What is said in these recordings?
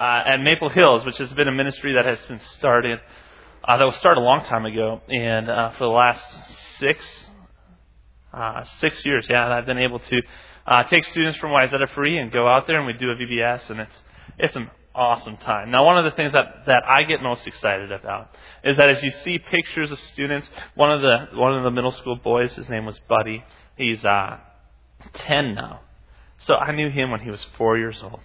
uh, at Maple Hills, which has been a ministry that has been started, uh, that was started a long time ago, and uh, for the last six, uh, six years, yeah, I've been able to uh, take students from Wayzata Free and go out there, and we do a VBS, and it's it's an awesome time. Now, one of the things that, that I get most excited about is that as you see pictures of students, one of the one of the middle school boys, his name was Buddy. He's uh, ten now, so I knew him when he was four years old,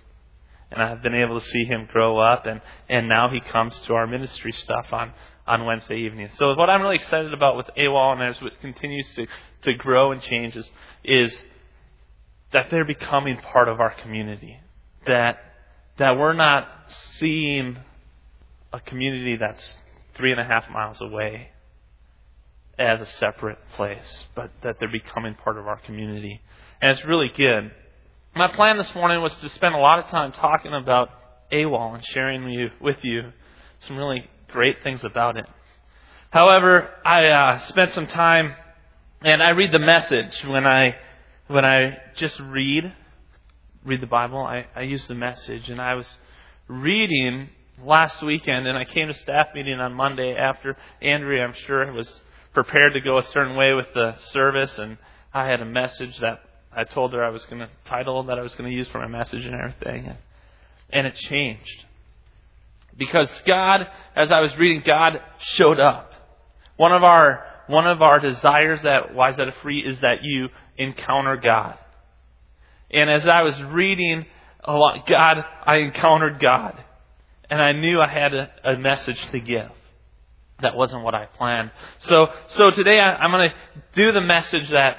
and I've been able to see him grow up, and and now he comes to our ministry stuff on on Wednesday evenings. So what I'm really excited about with AWOL and as it continues to to grow and change is, is that they're becoming part of our community. That that we're not seeing a community that's three and a half miles away as a separate place, but that they're becoming part of our community. And it's really good. My plan this morning was to spend a lot of time talking about AWOL and sharing with you some really great things about it. However, I uh, spent some time and I read the message when I when I just read read the Bible. I, I use the message, and I was reading last weekend, and I came to staff meeting on Monday after Andrea, I'm sure, was prepared to go a certain way with the service, and I had a message that I told her I was going to title that I was going to use for my message and everything, and, it changed because God, as I was reading, God showed up. One of our one of our desires at Wayzata Free is that you encounter God. And as I was reading a lot, God, I encountered God. And I knew I had a, a message to give. That wasn't what I planned. So, so today I, I'm going to do the message that,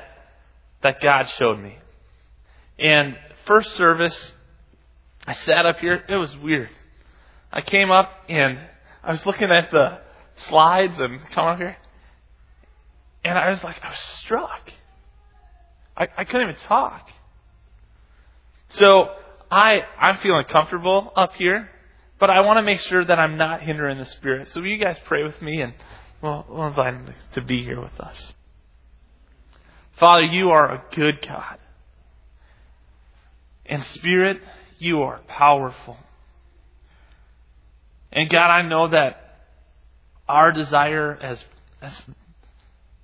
that God showed me. And first service, I sat up here. It was weird. I came up and I was looking at the slides and come up here. And I was like, I was struck. I, I couldn't even talk. So I I'm feeling comfortable up here, but I want to make sure that I'm not hindering the Spirit. So will you guys pray with me and we'll, we'll invite him to be here with us. Father, you are a good God. And Spirit, you are powerful. And God, I know that our desire as, as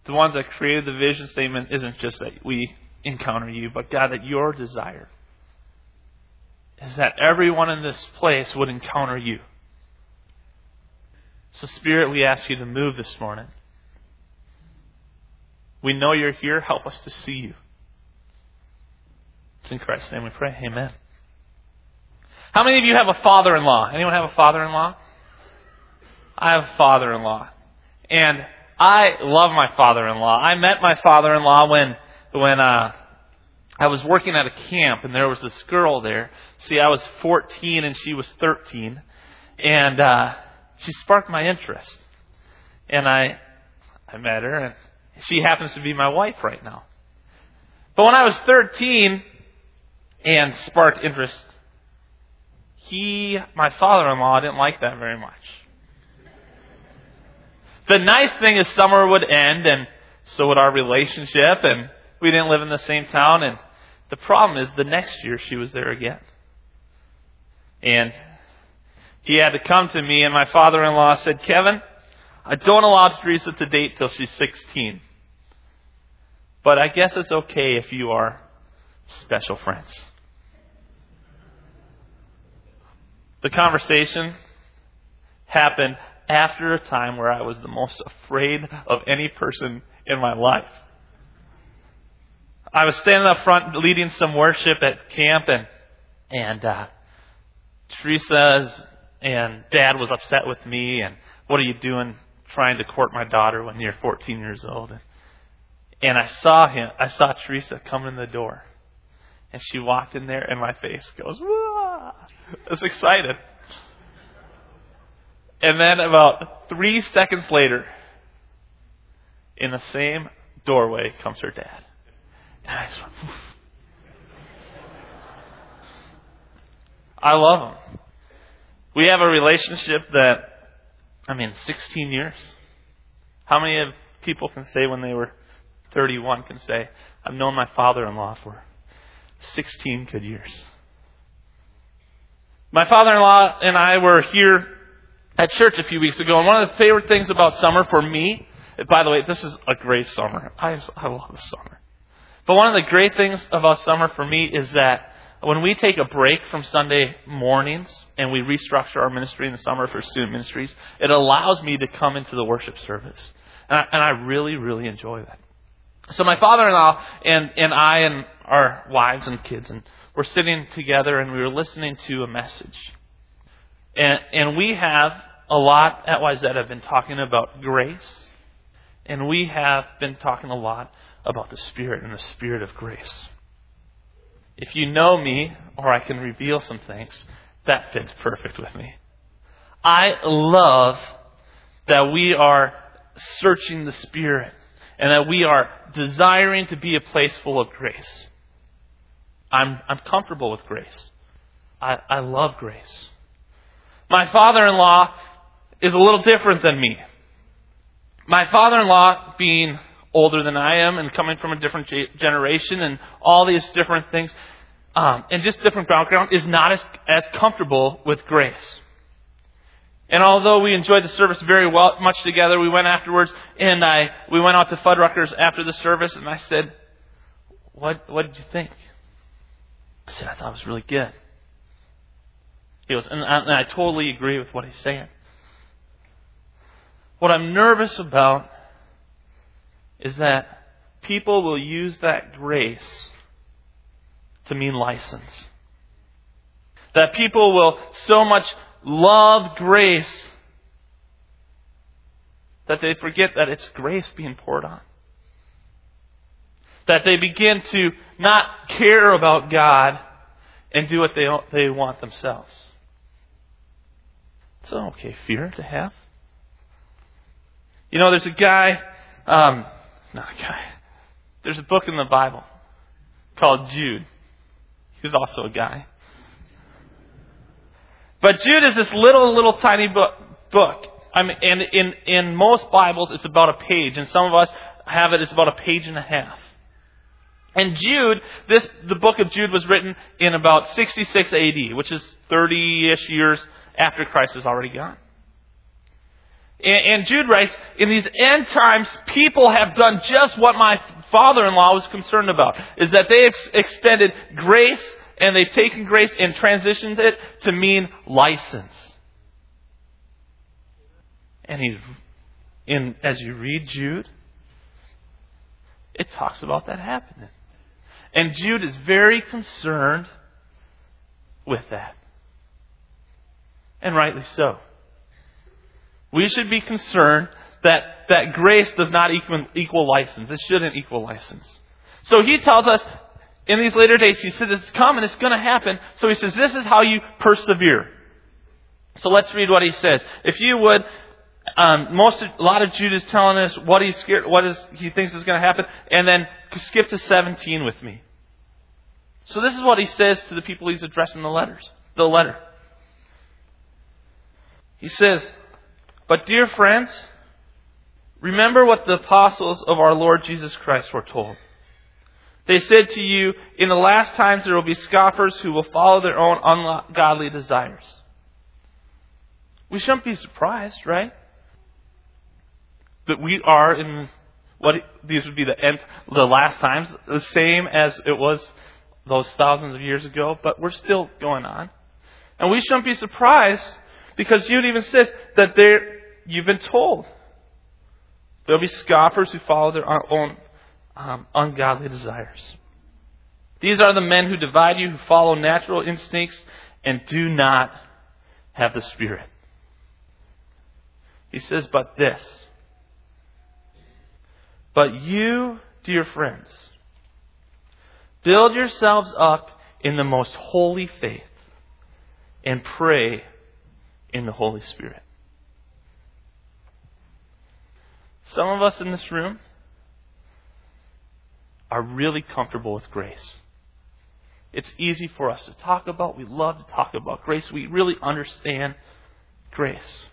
the ones that created the vision statement isn't just that we encounter you, but God, that your desire is that everyone in this place would encounter you. So, Spirit, we ask you to move this morning. We know you're here. Help us to see you. It's in Christ's name we pray. Amen. How many of you have a father in law? Anyone have a father in law? I have a father in law. And I love my father in law. I met my father in law when when uh I was working at a camp and there was this girl there. See, I was 14 and she was 13. And uh, she sparked my interest. And I, I met her and she happens to be my wife right now. But when I was 13 and sparked interest, he, my father-in-law, didn't like that very much. The nice thing is summer would end and so would our relationship and we didn't live in the same town. And the problem is the next year she was there again. And he had to come to me, and my father in law said, Kevin, I don't allow Teresa to date till she's 16. But I guess it's okay if you are special friends. The conversation happened after a time where I was the most afraid of any person in my life. I was standing up front leading some worship at camp, and and uh, Teresa's and Dad was upset with me. And what are you doing, trying to court my daughter when you're 14 years old? And, and I saw him. I saw Teresa come in the door, and she walked in there, and my face goes, Wah! I was excited. And then about three seconds later, in the same doorway comes her dad. And I just went, I love him. We have a relationship that, I mean, 16 years. How many of people can say when they were 31 can say, I've known my father in law for 16 good years? My father-in-law and I were here at church a few weeks ago, and one of the favorite things about summer for me, by the way, this is a great summer. I, I love the summer. But one of the great things about summer for me is that when we take a break from Sunday mornings and we restructure our ministry in the summer for student ministries, it allows me to come into the worship service. And I, and I really, really enjoy that. So my father-in-law and, and I and our wives and kids and we're sitting together and we were listening to a message. And, and we have a lot at YZ have been talking about grace. And we have been talking a lot about the Spirit and the Spirit of grace. If you know me, or I can reveal some things, that fits perfect with me. I love that we are searching the Spirit and that we are desiring to be a place full of grace. I'm, I'm comfortable with grace. I, I love grace. My father in law is a little different than me. My father in law, being older than I am and coming from a different generation and all these different things, um, and just different background, is not as, as comfortable with grace. And although we enjoyed the service very well, much together, we went afterwards and I, we went out to Fuddruckers after the service and I said, what, what did you think? I said, I thought it was really good. He goes, and I, and I totally agree with what he's saying. What I'm nervous about is that people will use that grace to mean license. That people will so much love grace that they forget that it's grace being poured on. That they begin to not care about God and do what they, they want themselves. It's an okay fear to have. You know, there's a guy, um, a guy, there's a book in the Bible called Jude. He's also a guy. But Jude is this little, little tiny book. book. I mean, and in, in most Bibles, it's about a page, and some of us have it, it's about a page and a half. And Jude, this, the book of Jude was written in about 66 AD, which is 30-ish years after Christ is already gone. And, Jude writes, in these end times, people have done just what my father-in-law was concerned about, is that they ex- extended grace and they've taken grace and transitioned it to mean license. And he, in, as you read Jude, it talks about that happening. And Jude is very concerned with that. And rightly so. We should be concerned that, that grace does not equal, equal license. It shouldn't equal license. So he tells us in these later days, he said, this is coming, it's going to happen. So he says, this is how you persevere. So let's read what he says. If you would, um, most, a lot of Jude is telling us what he's scared, what is, he thinks is going to happen, and then skip to 17 with me. So this is what he says to the people he's addressing the letters, the letter. He says, But dear friends, remember what the apostles of our Lord Jesus Christ were told. They said to you, In the last times there will be scoffers who will follow their own ungodly desires. We shouldn't be surprised, right? That we are in what these would be the end, the last times, the same as it was those thousands of years ago, but we're still going on. And we shouldn't be surprised because Jude even says that there you've been told there'll be scoffers who follow their own um, ungodly desires. These are the men who divide you, who follow natural instincts, and do not have the Spirit. He says, but this. But you, dear friends, build yourselves up in the most holy faith and pray in the Holy Spirit. Some of us in this room, are really comfortable with grace. It's easy for us to talk about. We love to talk about grace. We really understand grace.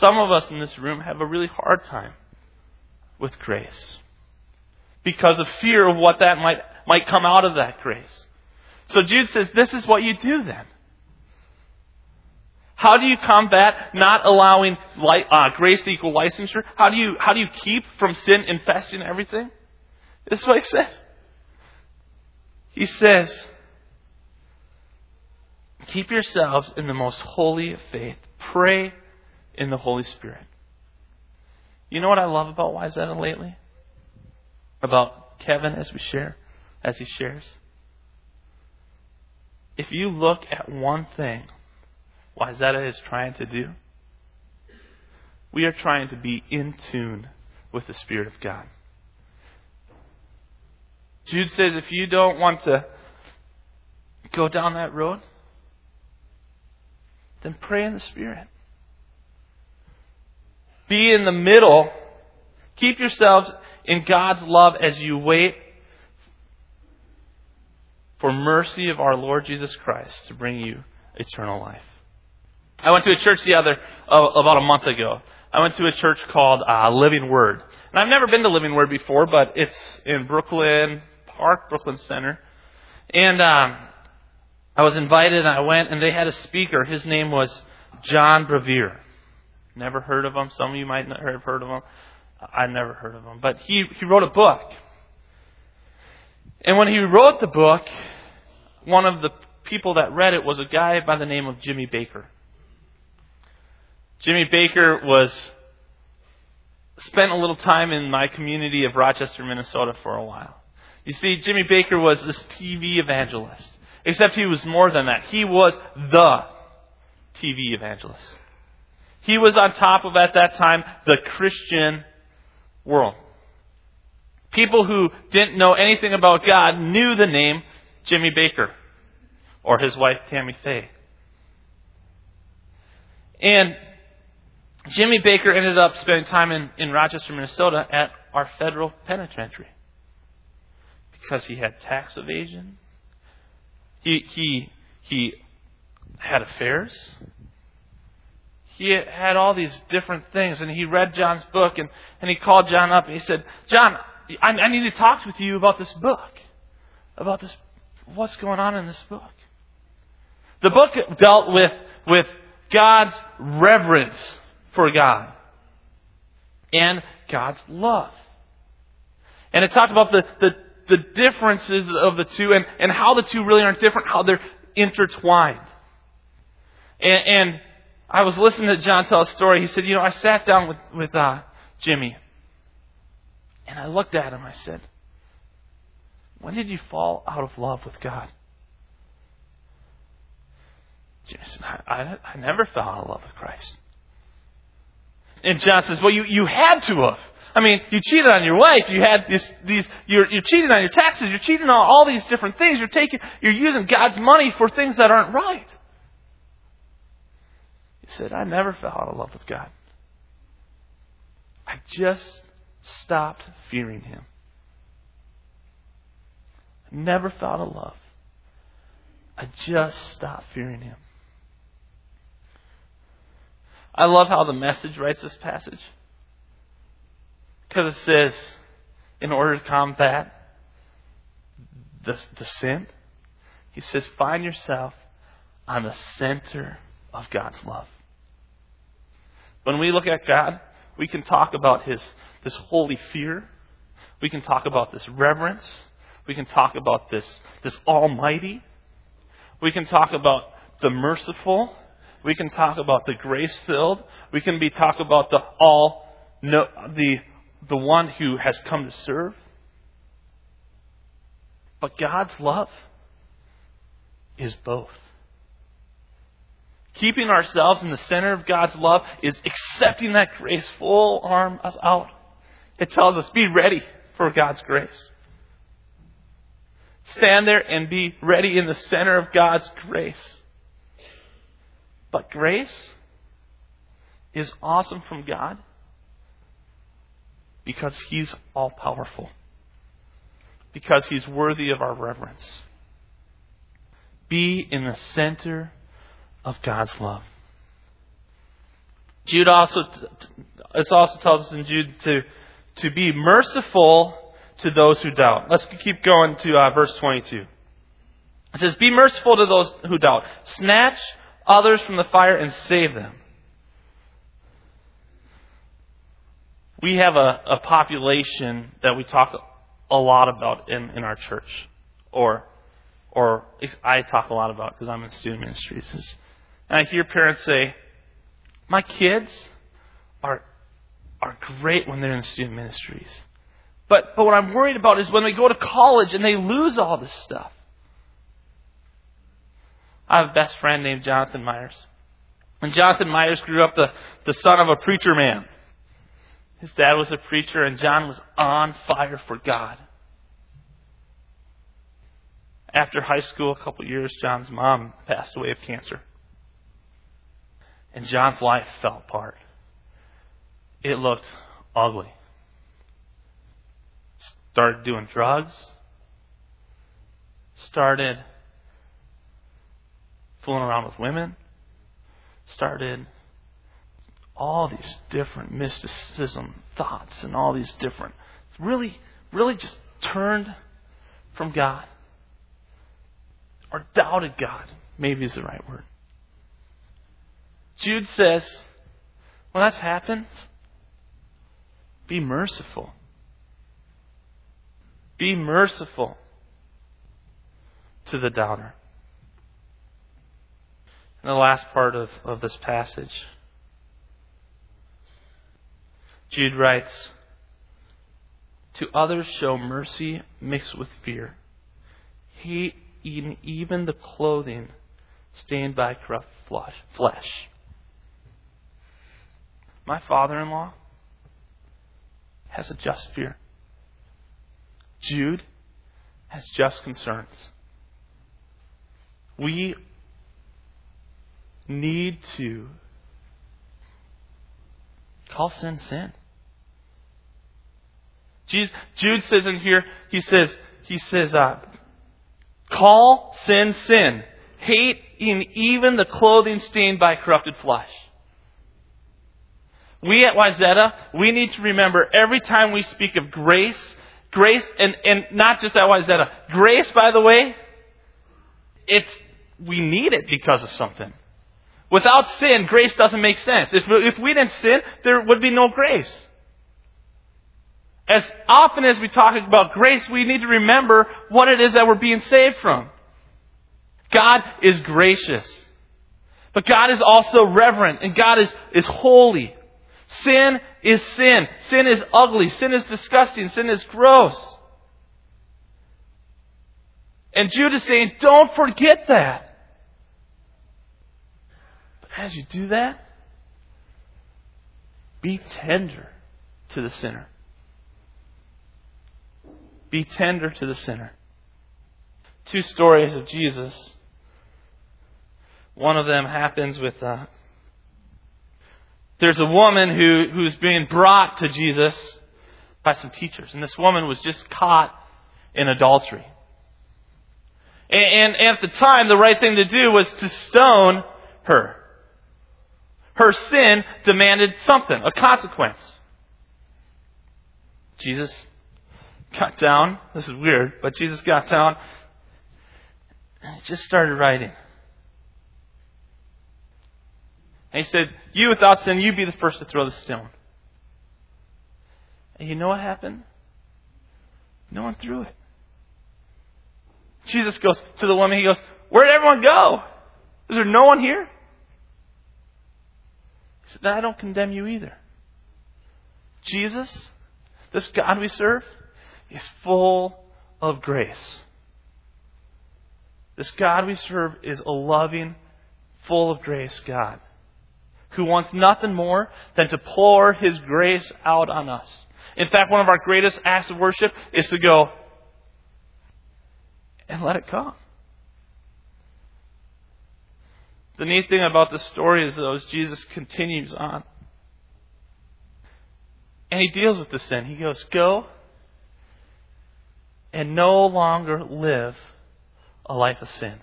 Some of us in this room have a really hard time with grace because of fear of what that might, might come out of that grace. So Jude says, This is what you do then. How do you combat not allowing li- uh, grace to equal licensure? How do you how do you keep from sin infesting everything? This is what he says. He says, "Keep yourselves in the most holy faith. Pray in the Holy Spirit." You know what I love about Wayzata lately? About Kevin as we share, as he shares. If you look at one thing Wayzata is trying to do? We are trying to be in tune with the Spirit of God. Jude says if you don't want to go down that road, then pray in the Spirit. Be in the middle. Keep yourselves in God's love as you wait for mercy of our Lord Jesus Christ to bring you eternal life. I went to a church the other, uh, about a month ago. I went to a church called uh, Living Word. And I've never been to Living Word before, but it's in Brooklyn Park, Brooklyn Center. And um, I was invited and I went and they had a speaker. His name was John Bevere. Never heard of him. Some of you might have heard of him. I never heard of him. But he, he wrote a book. And when he wrote the book, one of the people that read it was a guy by the name of Jimmy Bakker. Jimmy Bakker was spent a little time in my community of Rochester, Minnesota for a while. You see, Jimmy Bakker was this TV evangelist. Except he was more than that. He was the TV evangelist. He was on top of, at that time, the Christian world. People who didn't know anything about God knew the name Jimmy Bakker or his wife Tammy Faye. And Jimmy Bakker ended up spending time in, in Rochester, Minnesota at our federal penitentiary because he had tax evasion. He, he, he had affairs. He had all these different things, and he read John's book, and, and he called John up, and he said, John, I, I need to talk with you about this book, about this, what's going on in this book. The book dealt with, with God's reverence for God and God's love. And it talked about the, the, the differences of the two and, and how the two really aren't different, how they're intertwined. And, and I was listening to John tell a story. He said, You know, I sat down with, with uh, Jimmy and I looked at him. I said, When did you fall out of love with God? Jimmy said, I, I, I never fell out of love with Christ. And John says, well, you, you had to have. I mean, you cheated on your wife. You had this, these, you're, you're cheating on your taxes. You're cheating on all these different things. You're taking, you're using God's money for things that aren't right. He said, I never fell out of love with God. I just stopped fearing Him. I never fell out of love. I just stopped fearing Him. I love how the message writes this passage. Because it says, in order to combat the, the sin, he says, find yourself on the center of God's love. When we look at God, we can talk about his this holy fear. We can talk about this reverence. We can talk about this, this almighty. We can talk about the merciful. We can talk about the grace filled. We can be talk about the all no, the the one who has come to serve. But God's love is both. Keeping ourselves in the center of God's love is accepting that grace full arm us out. It tells us be ready for God's grace. Stand there and be ready in the center of God's grace. But grace is awesome from God because He's all powerful, because He's worthy of our reverence. Be in the center of God's love. Jude also, it also tells us in Jude to, to be merciful to those who doubt. Let's keep going to uh, verse 22. It says, Be merciful to those who doubt. Snatch others from the fire and save them. We have a, a population that we talk a lot about in, in our church, or or I talk a lot about because I'm in student ministries. And I hear parents say, "My kids are are great when they're in student ministries, but but what I'm worried about is when they go to college and they lose all this stuff." I have a best friend named Jonathan Myers. And Jonathan Myers grew up the, the son of a preacher man. His dad was a preacher, and John was on fire for God. After high school, a couple years, John's mom passed away of cancer. And John's life fell apart. It looked ugly. Started doing drugs. Started fooling around with women. Started all these different mysticism thoughts and all these different really really just turned from God. Or doubted God maybe is the right word. Jude says when that's happened be merciful. Be merciful to the doubter and the last part of, of this passage Jude writes, To others show mercy mixed with fear. Hate even the clothing stained by corrupt flesh. My father in law has a just fear. Jude has just concerns. We need to call sin sin. Jesus, Jude says in here, he says, he says, uh, call sin sin. Hate in even the clothing stained by corrupted flesh. We at Wayzata, we need to remember every time we speak of grace, grace, and, and not just at Wayzata, grace, by the way, it's, we need it because of something. Without sin, grace doesn't make sense. If, if we didn't sin, there would be no grace. As often as we talk about grace, we need to remember what it is that we're being saved from. God is gracious. But God is also reverent and God is, is holy. Sin is sin. Sin is ugly. Sin is disgusting. Sin is gross. And Jude is saying, don't forget that. As you do that, be tender to the sinner. Be tender to the sinner. Two stories of Jesus. One of them happens with uh, there's a woman who, who's being brought to Jesus by some teachers. And this woman was just caught in adultery. And, and at the time, the right thing to do was to stone her. Her sin demanded something, a consequence. Jesus got down. This is weird, but Jesus got down and just started writing. And he said, You without sin, you be the first to throw the stone. And you know what happened? No one threw it. Jesus goes to the woman, he goes, Where'd everyone go? Is there no one here? He said, I don't condemn you either. Jesus, this God we serve, is full of grace. This God we serve is a loving, full of grace God who wants nothing more than to pour His grace out on us. In fact, one of our greatest acts of worship is to go and let it come. The neat thing about the story is, though, is Jesus continues on. And he deals with the sin. He goes, Go and no longer live a life of sin.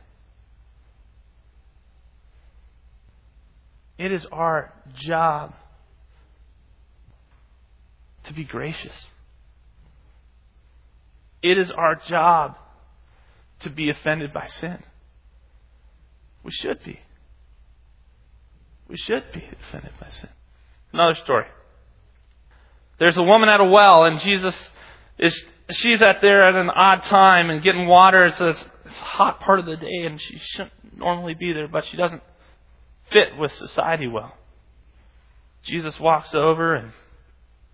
It is our job to be gracious. It is our job to be offended by sin. We should be. We should be offended by sin. Another story. There's a woman at a well, and Jesus is she's at there at an odd time and getting water. It's, it's a hot part of the day, and she shouldn't normally be there, but she doesn't fit with society well. Jesus walks over and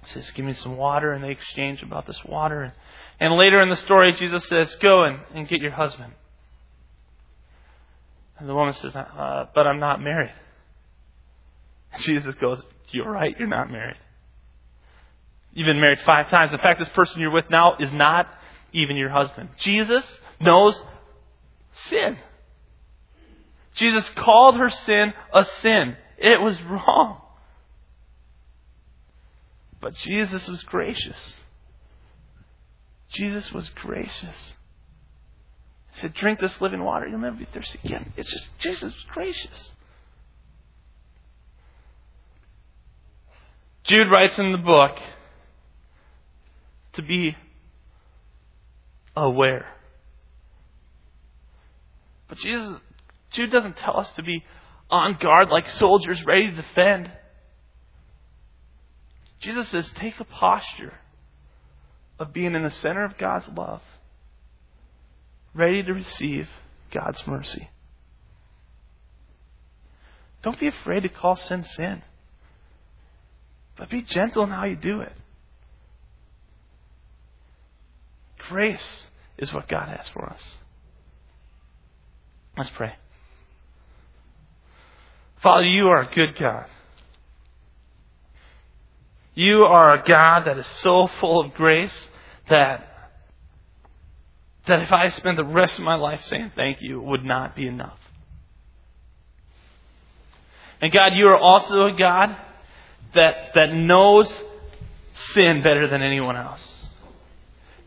says, Give me some water, and they exchange about this water. And, and later in the story, Jesus says, Go and, and get your husband. And the woman says, uh, But I'm not married. Jesus goes, You're right, you're not married. You've been married five times. In fact, this person you're with now is not even your husband. Jesus knows sin. Jesus called her sin a sin. It was wrong. But Jesus was gracious. Jesus was gracious. He said, Drink this living water. You'll never be thirsty again. It's just, Jesus was gracious. Jude writes in the book to be aware. But Jesus, Jude doesn't tell us to be on guard like soldiers ready to defend. Jesus says, take a posture of being in the center of God's love, ready to receive God's mercy. Don't be afraid to call sin sin, but be gentle in how you do it. Grace is what God has for us. Let's pray. Father, you are a good God. You are a God that is so full of grace that that if I spent the rest of my life saying thank you, it would not be enough. And God, you are also a God that, that knows sin better than anyone else.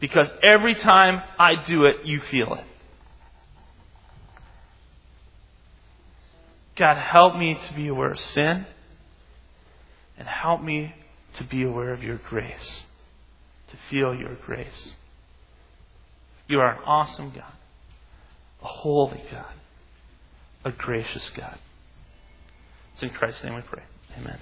Because every time I do it, you feel it. God, help me to be aware of sin and help me to be aware of your grace, to feel your grace. You are an awesome God, a holy God, a gracious God. It's in Christ's name we pray. Amen.